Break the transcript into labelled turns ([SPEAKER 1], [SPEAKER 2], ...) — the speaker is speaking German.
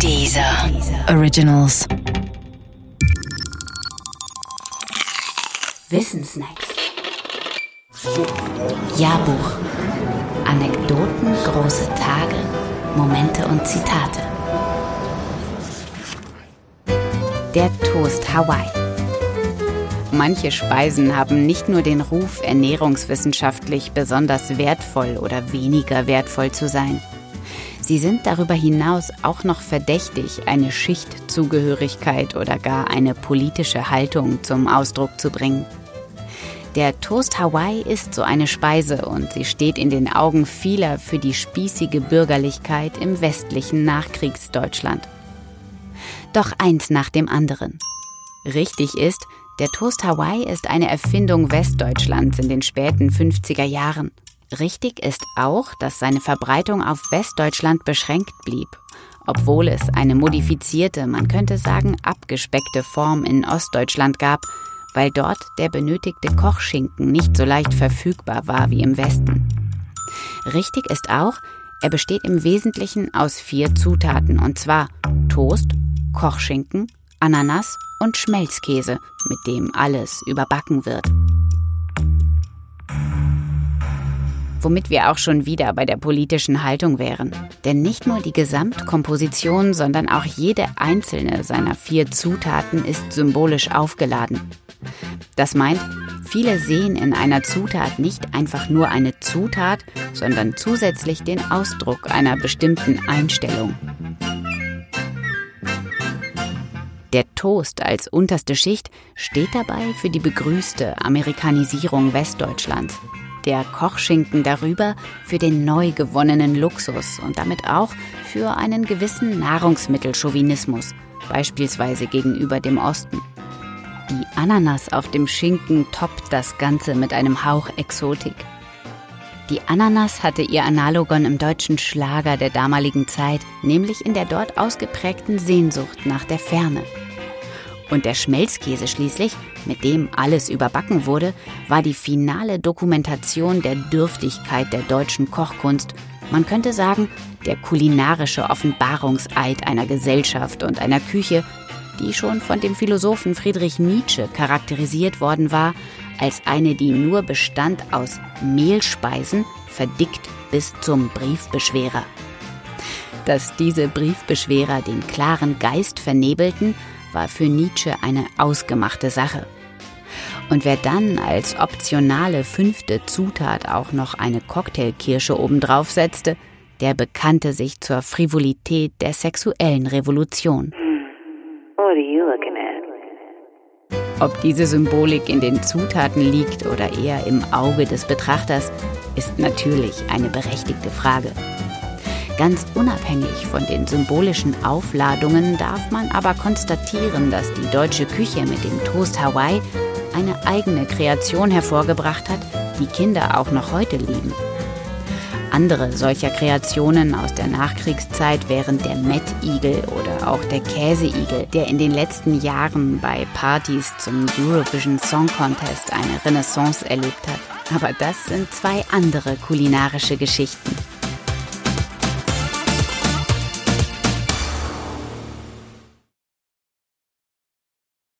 [SPEAKER 1] Dieser Originals.
[SPEAKER 2] Wissensnacks. Jahrbuch. Anekdoten, große Tage, Momente und Zitate. Der Toast Hawaii. Manche Speisen haben nicht nur den Ruf, ernährungswissenschaftlich besonders wertvoll oder weniger wertvoll zu sein. Sie sind darüber hinaus auch noch verdächtig, eine Schichtzugehörigkeit oder gar eine politische Haltung zum Ausdruck zu bringen. Der Toast Hawaii ist so eine Speise und sie steht in den Augen vieler für die spießige Bürgerlichkeit im westlichen Nachkriegsdeutschland. Doch eins nach dem anderen. Richtig ist, der Toast Hawaii ist eine Erfindung Westdeutschlands in den späten 50er Jahren. Richtig ist auch, dass seine Verbreitung auf Westdeutschland beschränkt blieb, obwohl es eine modifizierte, man könnte sagen abgespeckte Form in Ostdeutschland gab, weil dort der benötigte Kochschinken nicht so leicht verfügbar war wie im Westen. Richtig ist auch, er besteht im Wesentlichen aus vier Zutaten, und zwar Toast, Kochschinken, Ananas und Schmelzkäse, mit dem alles überbacken wird. Womit wir auch schon wieder bei der politischen Haltung wären. Denn nicht nur die Gesamtkomposition, sondern auch jede einzelne seiner vier Zutaten ist symbolisch aufgeladen. Das meint, viele sehen in einer Zutat nicht einfach nur eine Zutat, sondern zusätzlich den Ausdruck einer bestimmten Einstellung. Der Toast als unterste Schicht steht dabei für die begrüßte Amerikanisierung Westdeutschlands der Kochschinken darüber für den neu gewonnenen Luxus und damit auch für einen gewissen Nahrungsmittelchauvinismus, beispielsweise gegenüber dem Osten. Die Ananas auf dem Schinken toppt das Ganze mit einem Hauch Exotik. Die Ananas hatte ihr Analogon im deutschen Schlager der damaligen Zeit, nämlich in der dort ausgeprägten Sehnsucht nach der Ferne. Und der Schmelzkäse schließlich, mit dem alles überbacken wurde, war die finale Dokumentation der Dürftigkeit der deutschen Kochkunst. Man könnte sagen, der kulinarische Offenbarungseid einer Gesellschaft und einer Küche, die schon von dem Philosophen Friedrich Nietzsche charakterisiert worden war, als eine, die nur bestand aus Mehlspeisen, verdickt bis zum Briefbeschwerer. Dass diese Briefbeschwerer den klaren Geist vernebelten, war für Nietzsche eine ausgemachte Sache. Und wer dann als optionale fünfte Zutat auch noch eine Cocktailkirsche obendrauf setzte, der bekannte sich zur Frivolität der sexuellen Revolution. Ob diese Symbolik in den Zutaten liegt oder eher im Auge des Betrachters, ist natürlich eine berechtigte Frage. Ganz unabhängig von den symbolischen Aufladungen darf man aber konstatieren, dass die deutsche Küche mit dem Toast Hawaii eine eigene Kreation hervorgebracht hat, die Kinder auch noch heute lieben. Andere solcher Kreationen aus der Nachkriegszeit wären der Mettigel oder auch der Käseigel, der in den letzten Jahren bei Partys zum Eurovision Song Contest eine Renaissance erlebt hat. Aber das sind zwei andere kulinarische Geschichten.